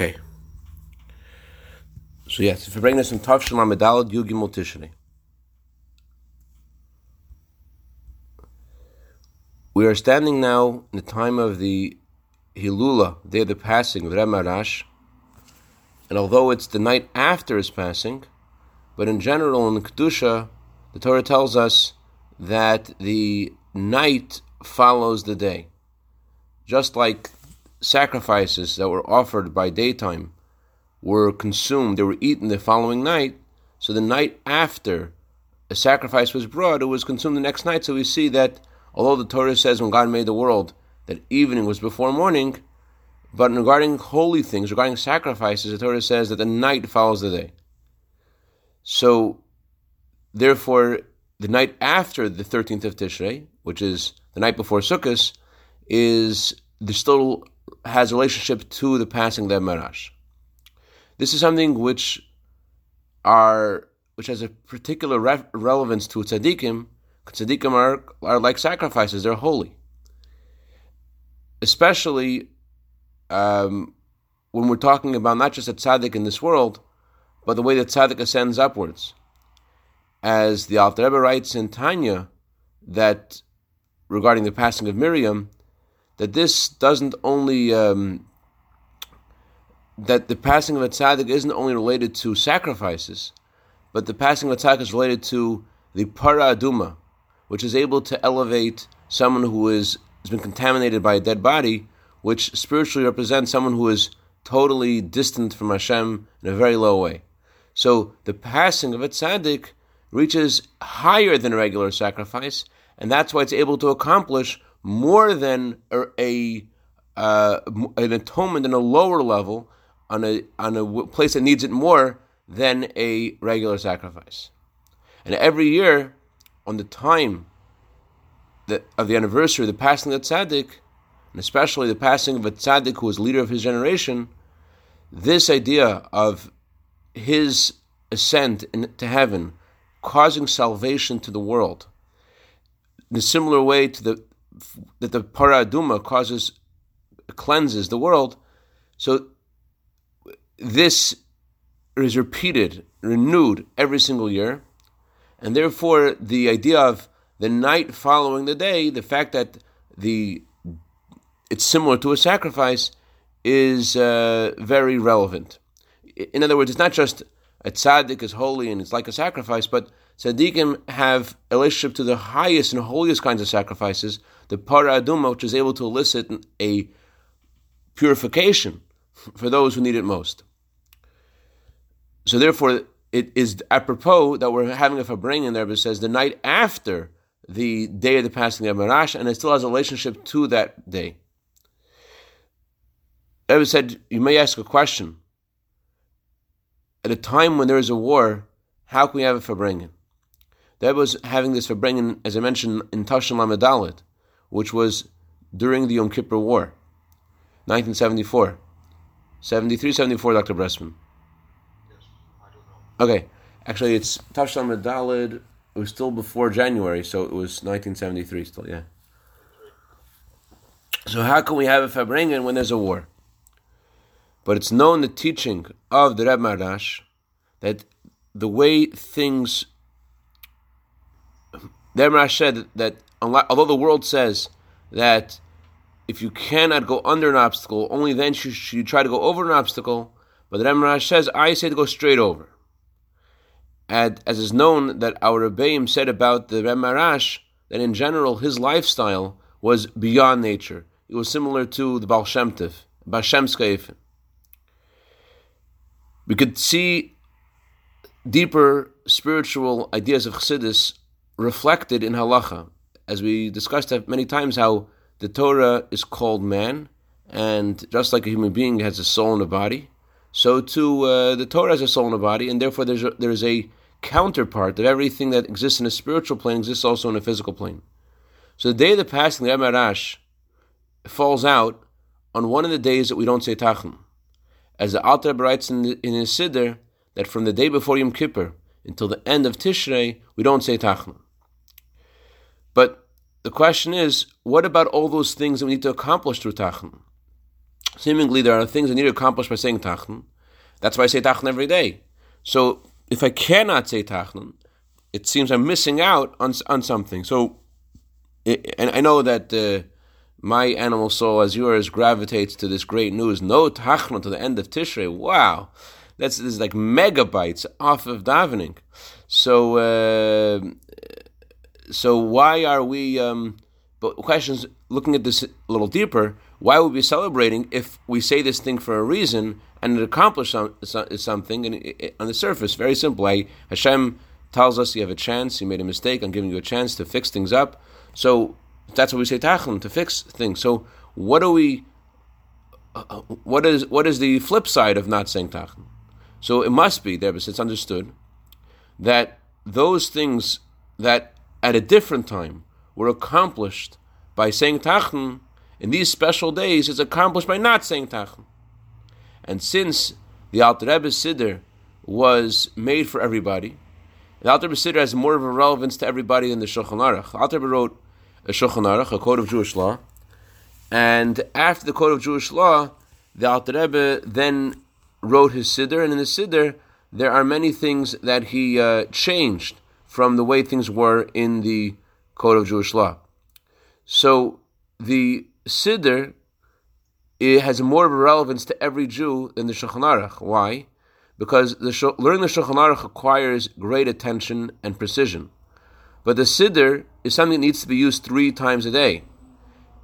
Okay. So yes, if you bring this in Tavshin Lamedalad Yugimul Tishri. We are standing now in the time of the Hilula, day of the passing of Remarash, and although it's the night after his passing, but in general in Kedusha, the Torah tells us that the night follows the day. Just like sacrifices that were offered by daytime were consumed, they were eaten the following night, so the night after a sacrifice was brought, it was consumed the next night. So we see that although the Torah says when God made the world that evening was before morning, but regarding holy things, regarding sacrifices, the Torah says that the night follows the day. So, therefore, the night after the 13th of Tishrei, which is the night before Sukkot, is the still has relationship to the passing of the Maharash. This is something which are which has a particular re- relevance to tzaddikim. Tzaddikim are, are like sacrifices; they're holy. Especially um, when we're talking about not just a tzaddik in this world, but the way that tzaddik ascends upwards. As the Alter Rebbe writes in Tanya, that regarding the passing of Miriam, that this doesn't only um, that the passing of a tzaddik isn't only related to sacrifices, but the passing of a tzaddik is related to the para aduma, which is able to elevate someone who is, has been contaminated by a dead body, which spiritually represents someone who is totally distant from Hashem in a very low way. So the passing of a tzaddik reaches higher than a regular sacrifice, and that's why it's able to accomplish more than a, a uh, an atonement in a lower level on a on a place that needs it more than a regular sacrifice. And every year, on the time that, of the anniversary of the passing of the tzaddik, and especially the passing of a tzaddik who was leader of his generation, this idea of his ascent into heaven, causing salvation to the world, in a similar way to the that the para aduma causes cleanses the world. So this is repeated, renewed every single year, and therefore the idea of the night following the day, the fact that the it's similar to a sacrifice, is uh, very relevant. In other words, it's not just a tzaddik is holy and it's like a sacrifice, but tzaddikim have a relationship to the highest and holiest kinds of sacrifices, the para aduma, which is able to elicit a purification for those who need it most. So therefore, it is apropos that we're having a fabring there, but it says the night after the day of the passing of Maharash, and it still has a relationship to that day. Rebbe said, you may ask a question. At a time when there is a war, how can we have a farbrengen? That was having this farbrengen, as I mentioned, in Tashim Lamadalit, which was during the Yom Kippur War, 1974. 73, 74, Dr. Bressman. Okay, actually, it's Tashim Lamadalit, it was still before January, so it was 1973 still, yeah. So how can we have a farbrengen when there's a war? But it's known the teaching of the Reb Maharash that the way things the Reb Maharash said that although the world says that if you cannot go under an obstacle, only then should you try to go over an obstacle. But the Reb Maharash says, I say to go straight over. And as is known that our Rebbeim said about the Reb Maharash, that in general his lifestyle was beyond nature. It was similar to the Baal Shem Tov, Baal we could see deeper spiritual ideas of Chassidus reflected in halacha, as we discussed many times how the Torah is called man, and just like a human being has a soul and a body, so too uh, the Torah has a soul and a body, and therefore there's a, there's a counterpart that everything that exists in a spiritual plane exists also in a physical plane. So the day of the passing, the Emarash, falls out on one of the days that we don't say Tachnun as the Alter writes in, the, in his Siddur, that from the day before Yom Kippur until the end of Tishrei, we don't say Tachnun. But the question is, what about all those things that we need to accomplish through Tachnun? seemingly there are things I need to accomplish by saying Tachnun. That's why I say Tachnun every day. So if I cannot say Tachnun, it seems I'm missing out on on something. So, and I know that uh, my animal soul, as yours, gravitates to this great news. No Tachnun to the end of Tishrei. Wow, that's like megabytes off of davening. So, uh, so why are we? Um, but questions looking at this a little deeper. Why would we be celebrating if we say this thing for a reason and it accomplished some, something and it, on the surface? Very simple. I, Hashem tells us you have a chance, you made a mistake, I'm giving you a chance to fix things up. So that's what we say tachnun, to fix things. So what do we uh, what is what is the flip side of not saying tachnun? So it must be there, but it's understood that those things that at a different time were accomplished by saying tachnun in these special days is accomplished by not saying tachnun. And since the Alter Rebbe Siddur was made for everybody, the Alter Rebbe has more of a relevance to everybody than the Shulchan Aruch. Alter Rebbe wrote a Shulchan Aruch, a code of Jewish law, and after the code of Jewish law, the Alter Rebbe then wrote his Siddur, and in the Siddur there are many things that he uh, changed from the way things were in the code of Jewish law. So the Siddur it has more of a relevance to every Jew than the Shulchan Aruch. Why? because the, learning the Shulchan Aruch requires great attention and precision. But the Siddur is something that needs to be used three times a day.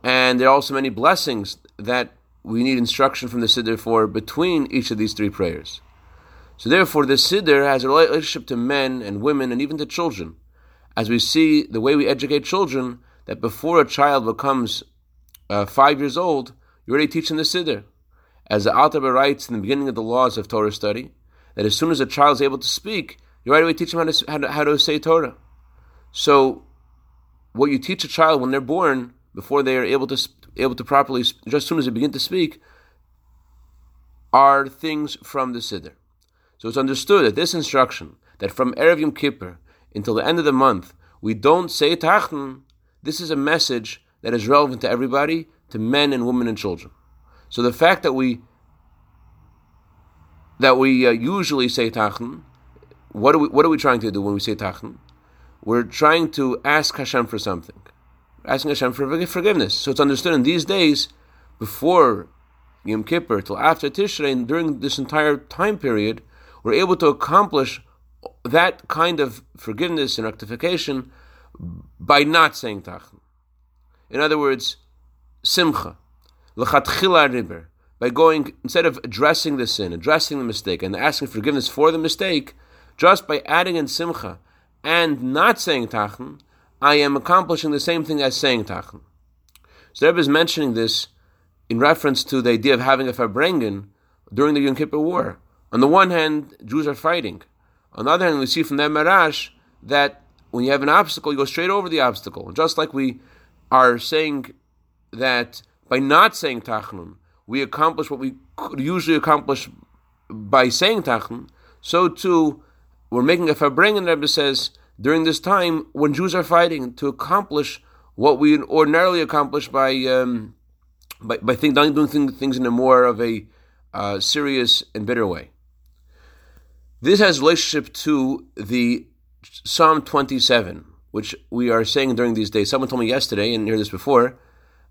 And there are also many blessings that we need instruction from the Siddur for between each of these three prayers. So therefore, the Siddur has a relationship to men and women and even to children. As we see the way we educate children, that before a child becomes uh, five years old, you already teach them the Siddur. As the Alter writes in the beginning of the laws of Torah study, that as soon as a child is able to speak, you right away teach them how to, how to, how to say Torah. So, what you teach a child when they're born, before they are able to able to properly, just as soon as they begin to speak, are things from the Siddur. So it's understood that this instruction, that from Erev Yom Kippur until the end of the month, we don't say Tachnun, this is a message that is relevant to everybody, to men and women and children. So the fact that we that we uh, usually say tachnun. What are we What are we trying to do when we say tachnun? We're trying to ask Hashem for something, asking Hashem for forgiveness. So it's understood in these days, before Yom Kippur till after Tishrei, and during this entire time period, we're able to accomplish that kind of forgiveness and rectification by not saying tachnun. In other words, simcha, lechatchila riber by going, instead of addressing the sin, addressing the mistake, and asking forgiveness for the mistake, just by adding in simcha and not saying tachnun, I am accomplishing the same thing as saying tachnun. So Rebbe is mentioning this in reference to the idea of having a farbrengen during the Yom Kippur War. On the one hand, Jews are fighting. On the other hand, we see from that Maharash that when you have an obstacle, you go straight over the obstacle. Just like we are saying that by not saying tachnun, we accomplish what we could usually accomplish by saying Tachnun, so too we're making a farbring, and Rebbe says, during this time when Jews are fighting to accomplish what we ordinarily accomplish by um, by, by think, doing things in a more of a uh, serious and bitter way. This has relationship to the Psalm 27, which we are saying during these days. Someone told me yesterday, and heard this before,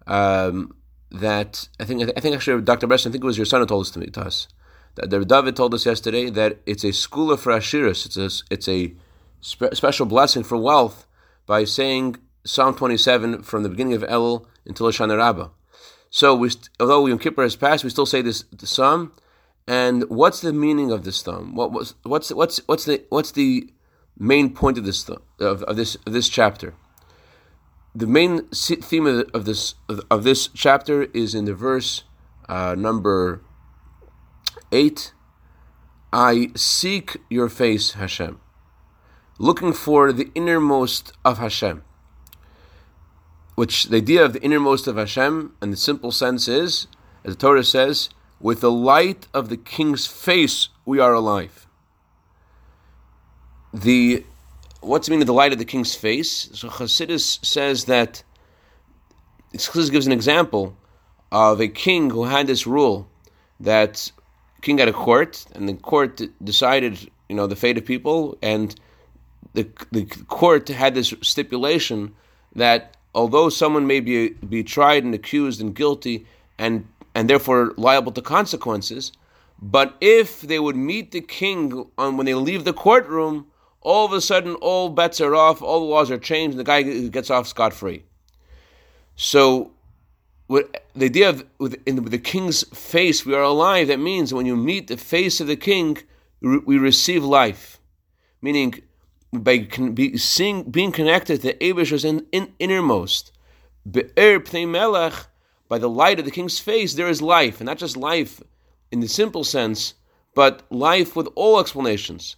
um, that I think I think actually Dr. Bresson, I think it was your son who told this to me to us. That David told us yesterday that it's a school of for Ashiris. It's a it's a spe- special blessing for wealth by saying Psalm 27 from the beginning of Elul until Hoshana Rabbah. So we, although Yom Kippur has passed, we still say this psalm. And what's the meaning of this thumb? What was what's what's what's the what's the main point of this of, of this of this chapter? the main theme of, of this of this chapter is in the verse uh, number eight. I seek your face, Hashem, looking for the innermost of Hashem. Which the idea of the innermost of Hashem, in the simple sense is, as the Torah says, with the light of the King's face we are alive. The what's the meaning of the light of the king's face? So Chassidus says that Chassidus gives an example of a king who had this rule that king had a court, and the court decided, you know, the fate of people, and the the court had this stipulation that although someone may be be tried and accused and guilty and and therefore liable to consequences, but if they would meet the king on when they leave the courtroom, all of a sudden all bets are off, all the laws are changed, and the guy gets off scot free. So, what, the idea of with, in the, with the king's face, we are alive. That means when you meet the face of the king, we receive life, meaning by be, seeing, being connected to Abish's in, in, innermost. Be'er pnei melech, by the light of the king's face, there is life, and not just life in the simple sense, but life with all explanations.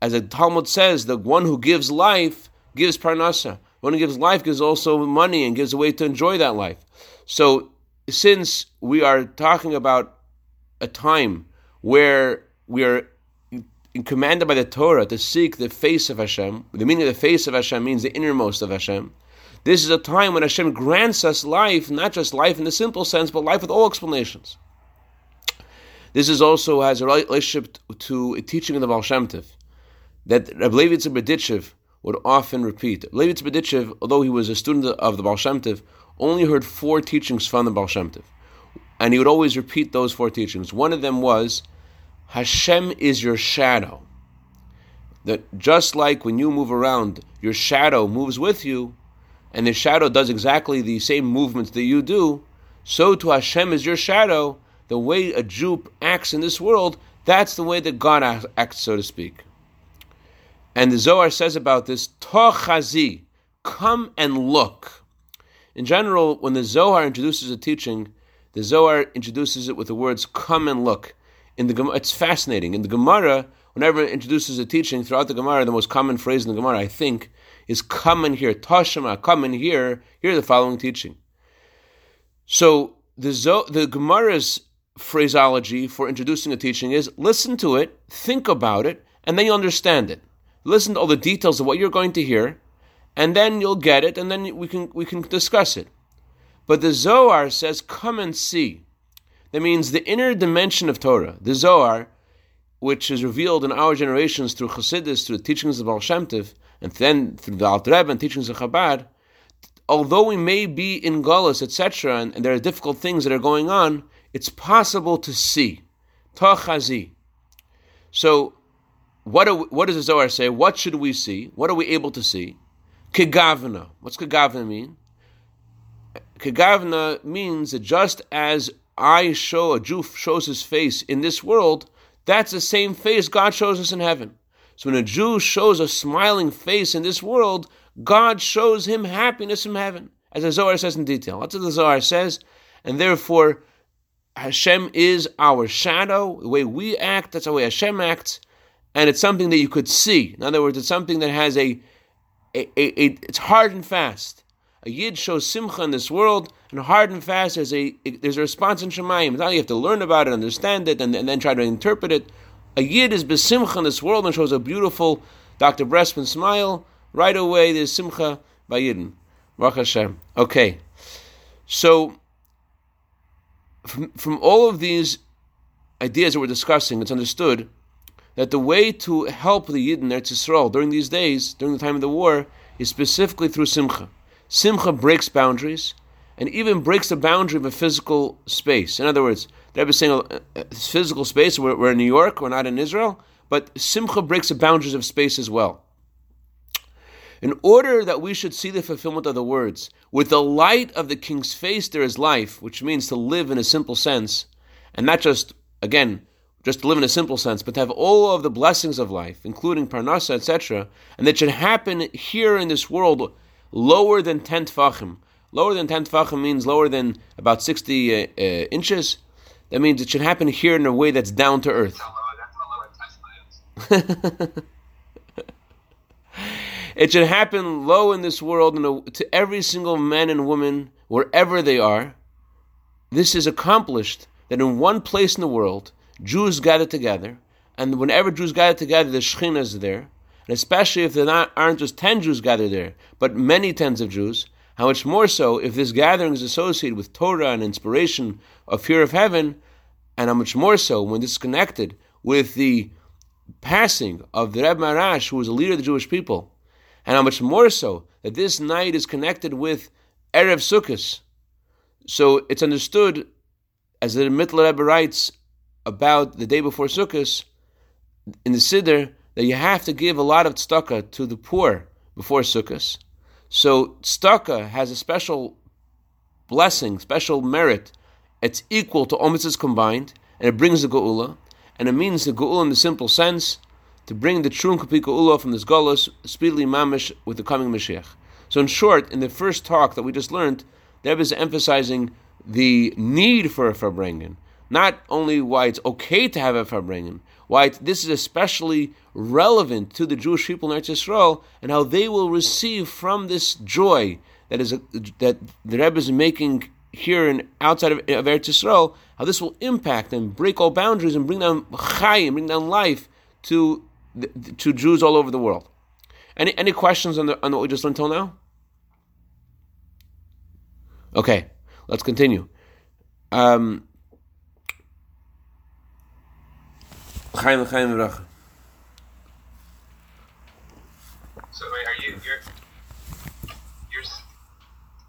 As the Talmud says, the one who gives life gives parnasa. One who gives life gives also money and gives a way to enjoy that life. So, since we are talking about a time where we are commanded by the Torah to seek the face of Hashem, the meaning of the face of Hashem means the innermost of Hashem. This is a time when Hashem grants us life, not just life in the simple sense, but life with all explanations. This is also has a relationship to a teaching of the Baal Shem Tov, that Rabbi Levitz Berditchev would often repeat. Levitz Berditchev, although he was a student of the Baal Shem Tov, only heard four teachings from the Baal Shem Tov. And he would always repeat those four teachings. One of them was, Hashem is your shadow. That just like when you move around, your shadow moves with you, and the shadow does exactly the same movements that you do, so to Hashem is your shadow, the way a Jew acts in this world, that's the way that God acts, so to speak. And the Zohar says about this, Tochazi, come and look. In general, when the Zohar introduces a teaching, the Zohar introduces it with the words "come and look." In the it's fascinating. In the Gemara, whenever it introduces a teaching throughout the Gemara, the most common phrase in the Gemara, I think, is "come and hear." Tashema, come and hear. Hear the following teaching. So the Zo- the Gemara's phraseology for introducing a teaching is listen to it, think about it, and then you understand it. Listen to all the details of what you're going to hear, and then you'll get it, and then we can we can discuss it. But the Zohar says, "Come and see." That means the inner dimension of Torah, the Zohar, which is revealed in our generations through Chassidus, through the teachings of Baal and then through the Alter Rebbe and teachings of Chabad. Although we may be in galus, etc., and, and there are difficult things that are going on, it's possible to see. Tachazi. So, what, what does the Zohar say? What should we see? What are we able to see? Kegavna. What's kegavna mean? Kegavna means that just as I show, a Jew shows his face in this world, that's the same face God shows us in heaven. So when a Jew shows a smiling face in this world, God shows him happiness in heaven, as the Zohar says in detail. That's what the Zohar says, and therefore Hashem is our shadow. The way we act, that's the way Hashem acts, and it's something that you could see. In other words, it's something that has a, a, a, a it's hard and fast. A yid shows simcha in this world, and hard and fast there's a there's a response in Shemayim. Now you have to learn about it, understand it, and, and then try to interpret it. A yid is besimcha in this world and shows a beautiful Dr. Bressman smile. Right away, there's simcha by yidden. Baruch Hashem. Okay, so from, from all of these ideas that we're discussing, it's understood that the way to help the Yidden Eretz Yisrael during these days, during the time of the war, is specifically through Simcha. Simcha breaks boundaries and even breaks the boundary of a physical space. In other words, the Rebbe is saying uh, uh physical space, we're, we're in New York, we're not in Israel, but Simcha breaks the boundaries of space as well. In order that we should see the fulfillment of the words, with the light of the king's face there is life, which means to live in a simple sense, and not just, again, just to live in a simple sense, but to have all of the blessings of life, including parnasa, etc., and that should happen here in this world lower than 10 tfachim. Lower than 10 tfachim means lower than about 60 uh, uh, inches. That means it should happen here in a way that's down to earth. It should happen low in this world a, to every single man and woman, wherever they are. This is accomplished that in one place in the world, Jews gather together, and whenever Jews gather together, the Shekhinah is there, and especially if there aren't just ten Jews gathered there, but many tens of Jews, How much more so if this gathering is associated with Torah and inspiration of fear of heaven, and how much more so when this is connected with the passing of the Reb Maharash, who was a leader of the Jewish people, and how much more so that this night is connected with Erev Sukkot. So it's understood, as the Mittler Rebbe writes about the day before Sukkot, in the Siddur, that you have to give a lot of tzedakah to the poor before Sukkot. So tzedakah has a special blessing, special merit. It's equal to all mitzvahs combined, and it brings the geula, and it means the geula in the simple sense to bring the true and complete geula from this galus speedily mamish with the coming Mashiach. So in short, in the first talk that we just learned, Deb is emphasizing the need for a farbrengen, not only why it's okay to have a farbrengen, why this is especially relevant to the Jewish people in Eretz Yisrael and how they will receive from this joy that is a, that the Rebbe is making here and outside of, of Eretz Yisrael, how this will impact and break all boundaries and bring down chayim, bring down life to to Jews all over the world. Any any questions on the on what we just learned until now? Okay, let's continue. Um, Chaim, Chaim, Bracha. So wait, are you you're you're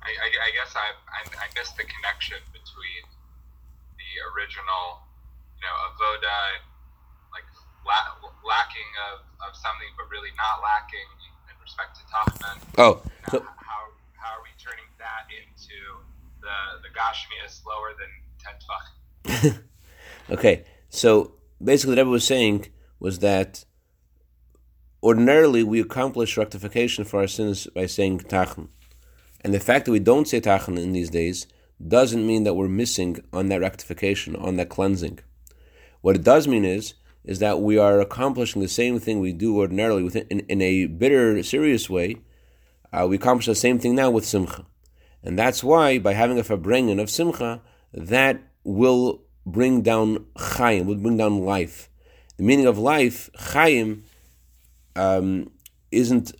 I, I, I guess I, I I missed the connection between the original you know avoda like la- lacking of, of something but really not lacking in respect to Tachnun. Oh, so, how how are we turning that into the the Gashmias lower than ten okay, so basically, what Rebbe was saying was that ordinarily we accomplish rectification for our sins by saying tachnun. And the fact that we don't say tachnun in these days doesn't mean that we're missing on that rectification, on that cleansing. What it does mean is, is that we are accomplishing the same thing we do ordinarily within, in, in a bitter, serious way. Uh, we accomplish the same thing now with simcha. And that's why, by having a farbrengen of simcha, that will bring down chayim, would bring down life. The meaning of life, chayim, um, isn't.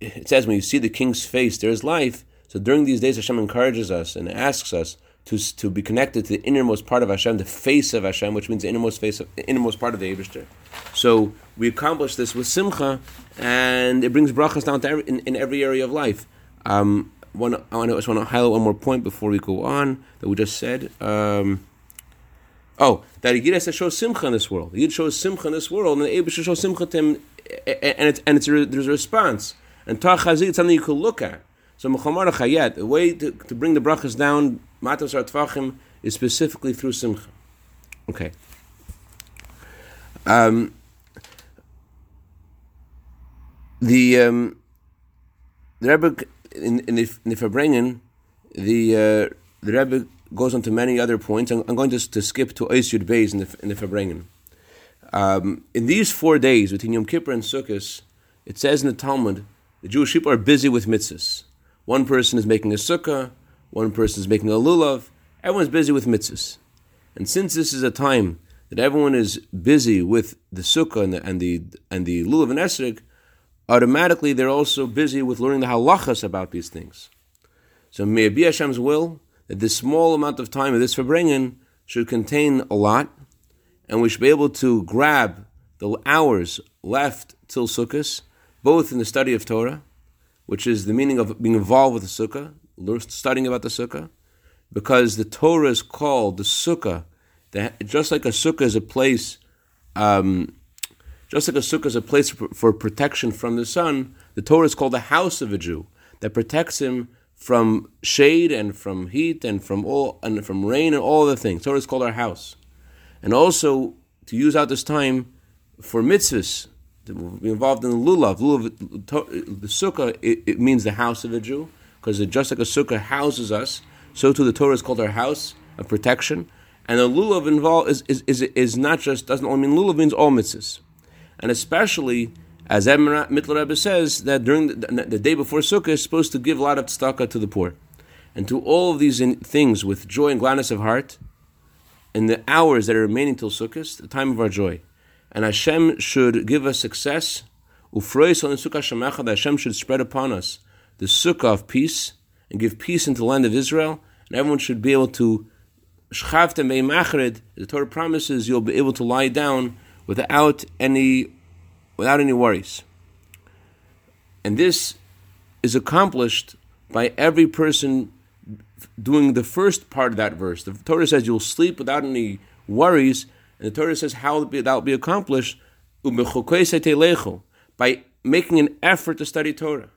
It says when you see the king's face, there is life. So during these days, Hashem encourages us and asks us to, to be connected to the innermost part of Hashem, the face of Hashem, which means the innermost face, of, the innermost part of the Eibushter. So we accomplish this with simcha, and it brings brachas down to every, in, in every area of life. Um, one, I just want to highlight one more point before we go on that we just said. Um, Oh, that a Yid has to show simcha in this world. The Yid shows simcha in this world, and the Abel should show simcha to him, and it's and it's a, there's a response. And Tach it's something you could look at. So Mechamar Chayet, the way to, to bring the brachas down, Matos Artvachim, is specifically through simcha. Okay. Um, the um, the Rebbe in in the, in the Farbrengen, the uh, the Rebbe goes on to many other points. I'm, I'm going to, to skip to Eis Beis in the, in the Farbrengen. Um, in these four days, between Yom Kippur and Sukkot, it says in the Talmud, the Jewish people are busy with mitzvahs. One person is making a sukkah, one person is making a lulav, everyone's busy with mitzvahs. And since this is a time that everyone is busy with the sukkah and the, and the, and the lulav and esrog, automatically they're also busy with learning the halachas about these things. So may it be Hashem's will that this small amount of time of this Farbrengen should contain a lot, and we should be able to grab the hours left till Sukkot, both in the study of Torah, which is the meaning of being involved with the Sukkah, studying about the Sukkah, because the Torah is called the Sukkah, That just like a Sukkah is a place, um, just like a Sukkah is a place for protection from the sun, the Torah is called the house of a Jew that protects him from shade and from heat and from all and from rain and all the things. Torah is called our house, and also to use out this time for mitzvahs to be involved in the lulav. Lulav, the sukkah, it, it means the house of a Jew because just like a sukkah houses us, so too the Torah is called our house of protection. And the lulav involved is, is, is, is not just doesn't only mean lulav means all mitzvahs, and especially as Mittler Rebbe says, that during the, the, day before Sukkah is supposed to give a lot of tzedakah to the poor. And to all of these in, things with joy and gladness of heart, in the hours that are remaining till Sukkot, the time of our joy. And Hashem should give us success. That Hashem should spread upon us the Sukkah of peace and give peace into the land of Israel, and everyone should be able to. The Torah promises you'll be able to lie down without any, without any worries. And this is accomplished by every person doing the first part of that verse. The Torah says you'll sleep without any worries, and the Torah says how that will be accomplished by making an effort to study Torah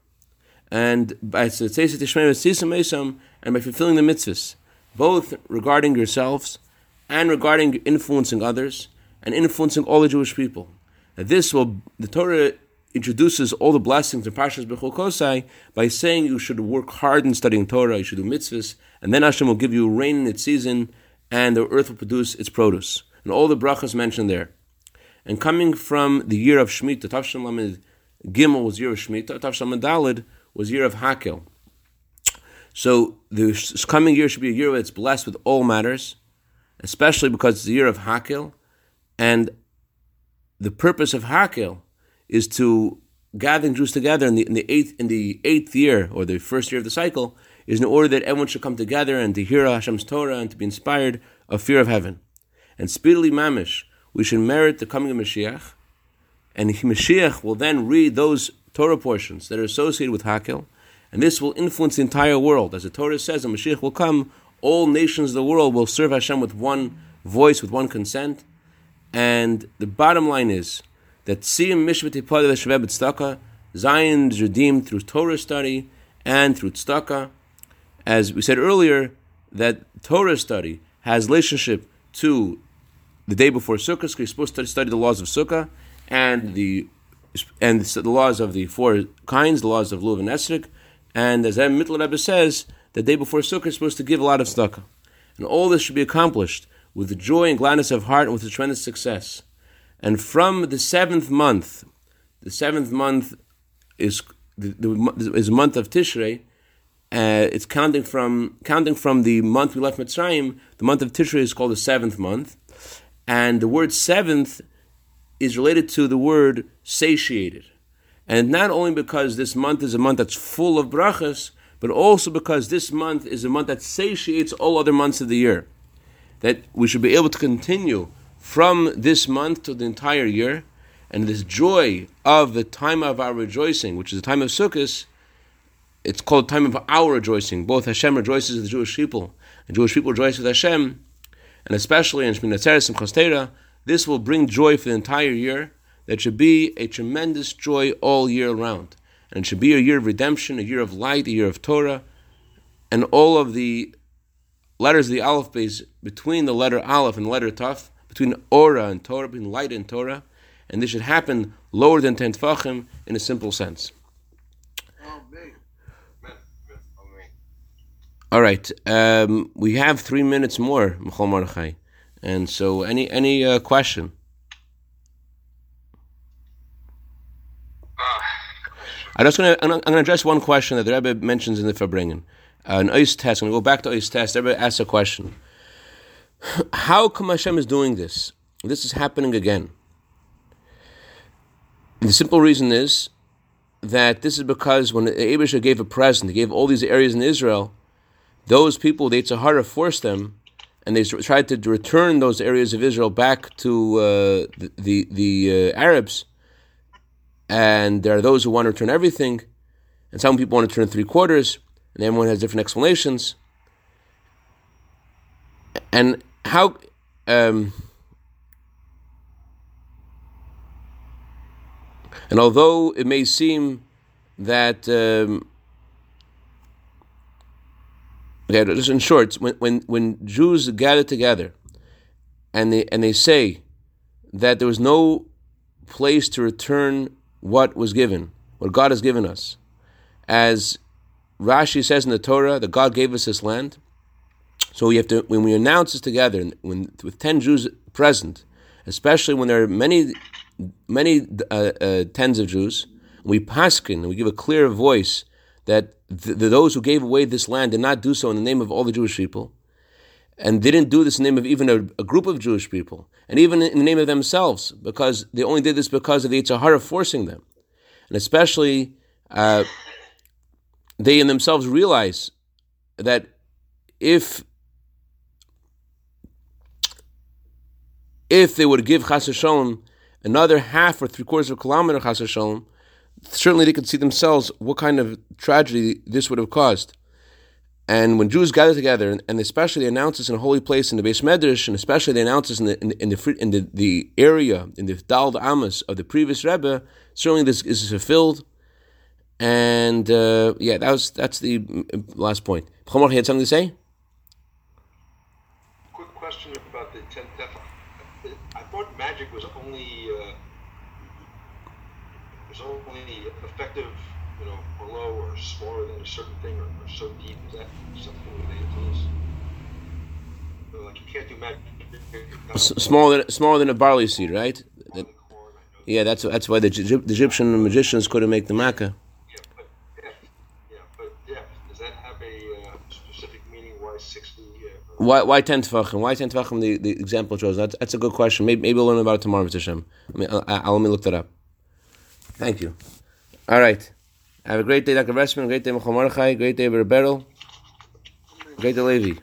and by and by fulfilling the mitzvahs, both regarding yourselves and regarding influencing others and influencing all the Jewish people. And this will the Torah introduces all the blessings in Parshas Bechol by saying you should work hard in studying Torah, you should do mitzvahs, and then Hashem will give you rain in its season, and the earth will produce its produce, and all the brachas mentioned there. And coming from the year of Shemitah, Tavshan Lamed Gimel was year of Shemitah, Tavshan Dalid was year of Hakel. So the coming year should be a year that's blessed with all matters, especially because it's the year of Hakel, and the purpose of Hakel is to gathering Jews together in the, in the eighth in the eighth year or the first year of the cycle is in order that everyone should come together and to hear Hashem's Torah and to be inspired of fear of heaven. And speedily mamish, we should merit the coming of Mashiach, and Mashiach will then read those Torah portions that are associated with Hakel, and this will influence the entire world. As the Torah says, when Mashiach will come, all nations of the world will serve Hashem with one voice, with one consent. And the bottom line is that Siyam Mishvat Shveb Tzedakah, Zion is redeemed through Torah study and through tzedakah. As we said earlier, that Torah study has relationship to the day before Sukkah, you're supposed to study the laws of Sukkah and the and the laws of the four kinds, the laws of Luv and Esrik, and as Mittler Rebbe says, the day before Sukkah is supposed to give a lot of tzedakah. And all this should be accomplished with joy and gladness of heart and with tremendous success. And from the seventh month, the seventh month is the, the is month of Tishrei. Uh, it's counting from counting from the month we left Mitzrayim. The month of Tishrei is called the seventh month, and the word seventh is related to the word satiated. And not only because this month is a month that's full of brachas, but also because this month is a month that satiates all other months of the year. That we should be able to continue from this month to the entire year, and this joy of the time of our rejoicing, which is the time of Sukkot, it's called time of our rejoicing. Both Hashem rejoices with the Jewish people, and Jewish people rejoice with Hashem, and especially in Shmini Atzeres and Chostera, this will bring joy for the entire year. That should be a tremendous joy all year round. And it should be a year of redemption, a year of light, a year of Torah. And all of the letters of the Aleph Beis between the letter Aleph and the letter Taf, between Ora and Torah, between light and Torah. And this should happen lower than Ten Tfachim in a simple sense. All right, um, we have three minutes more, Michal Mordechai. And so, any any uh, question? I'm just going to I'm going to address one question that the Rebbe mentions in the Farbrengen. Uh, an ice test. I'm going to go back to ice test. Everybody asks a question. How come Hashem is doing this? This is happening again. The simple reason is that this is because when Abisha gave a present, he gave all these areas in Israel, those people, the Yitzhahara forced them and they tried to return those areas of Israel back to uh, the the, the uh, Arabs. And there are those who want to return everything, and some people want to return three quarters, and everyone has different explanations. And how? Um, and although it may seem that um, Okay, just in short, when, when, when Jews gather together and they, and they say that there was no place to return what was given, what God has given us, as Rashi says in the Torah that God gave us this land. So we have to, when we announce this together, when with ten Jews present, especially when there are many, many uh, uh, tens of Jews, we paskin and we give a clear voice that the, those who gave away this land did not do so in the name of all the Jewish people, and didn't do this in the name of even a, a group of Jewish people, and even in the name of themselves, because they only did this because of the Yitzhahara forcing them. And especially, uh, they in themselves realize that if if they would give Chas another half or three quarters of a kilometer Chas certainly they could see themselves what kind of tragedy this would have caused. And when Jews gather together, and especially they announce this in a holy place in the Beis Medrash, and especially they announce this in the in, in the in the, the area in the Dal Amos of the previous Rebbe, certainly this is fulfilled. And uh, yeah, that was that's the last point. Chomor, had something to say? Quick question about the tenth tefach. I thought magic was only uh, was only effective you know, below or smaller than a certain thing or, or so deep? Is that something related to this? like you can't do magic. smaller than smaller than a barley seed, right? yeah, that's that's why the, the Egyptian magicians couldn't make the makkah. Yeah, but death, yeah, but death, does that have a uh, specific meaning? Why sixty? Uh, why why ten tefachim? Why ten tefachim? The, the example chose. That's, that's a good question. Maybe, maybe we'll learn about it tomorrow, Mr. Shem. I mean, I'll, I'll, let me look that up. Thank you. All right. Have a great day, Dr. Ressman. Great day, Michal Mordechai. Great day, Beryl. Great day, Levi.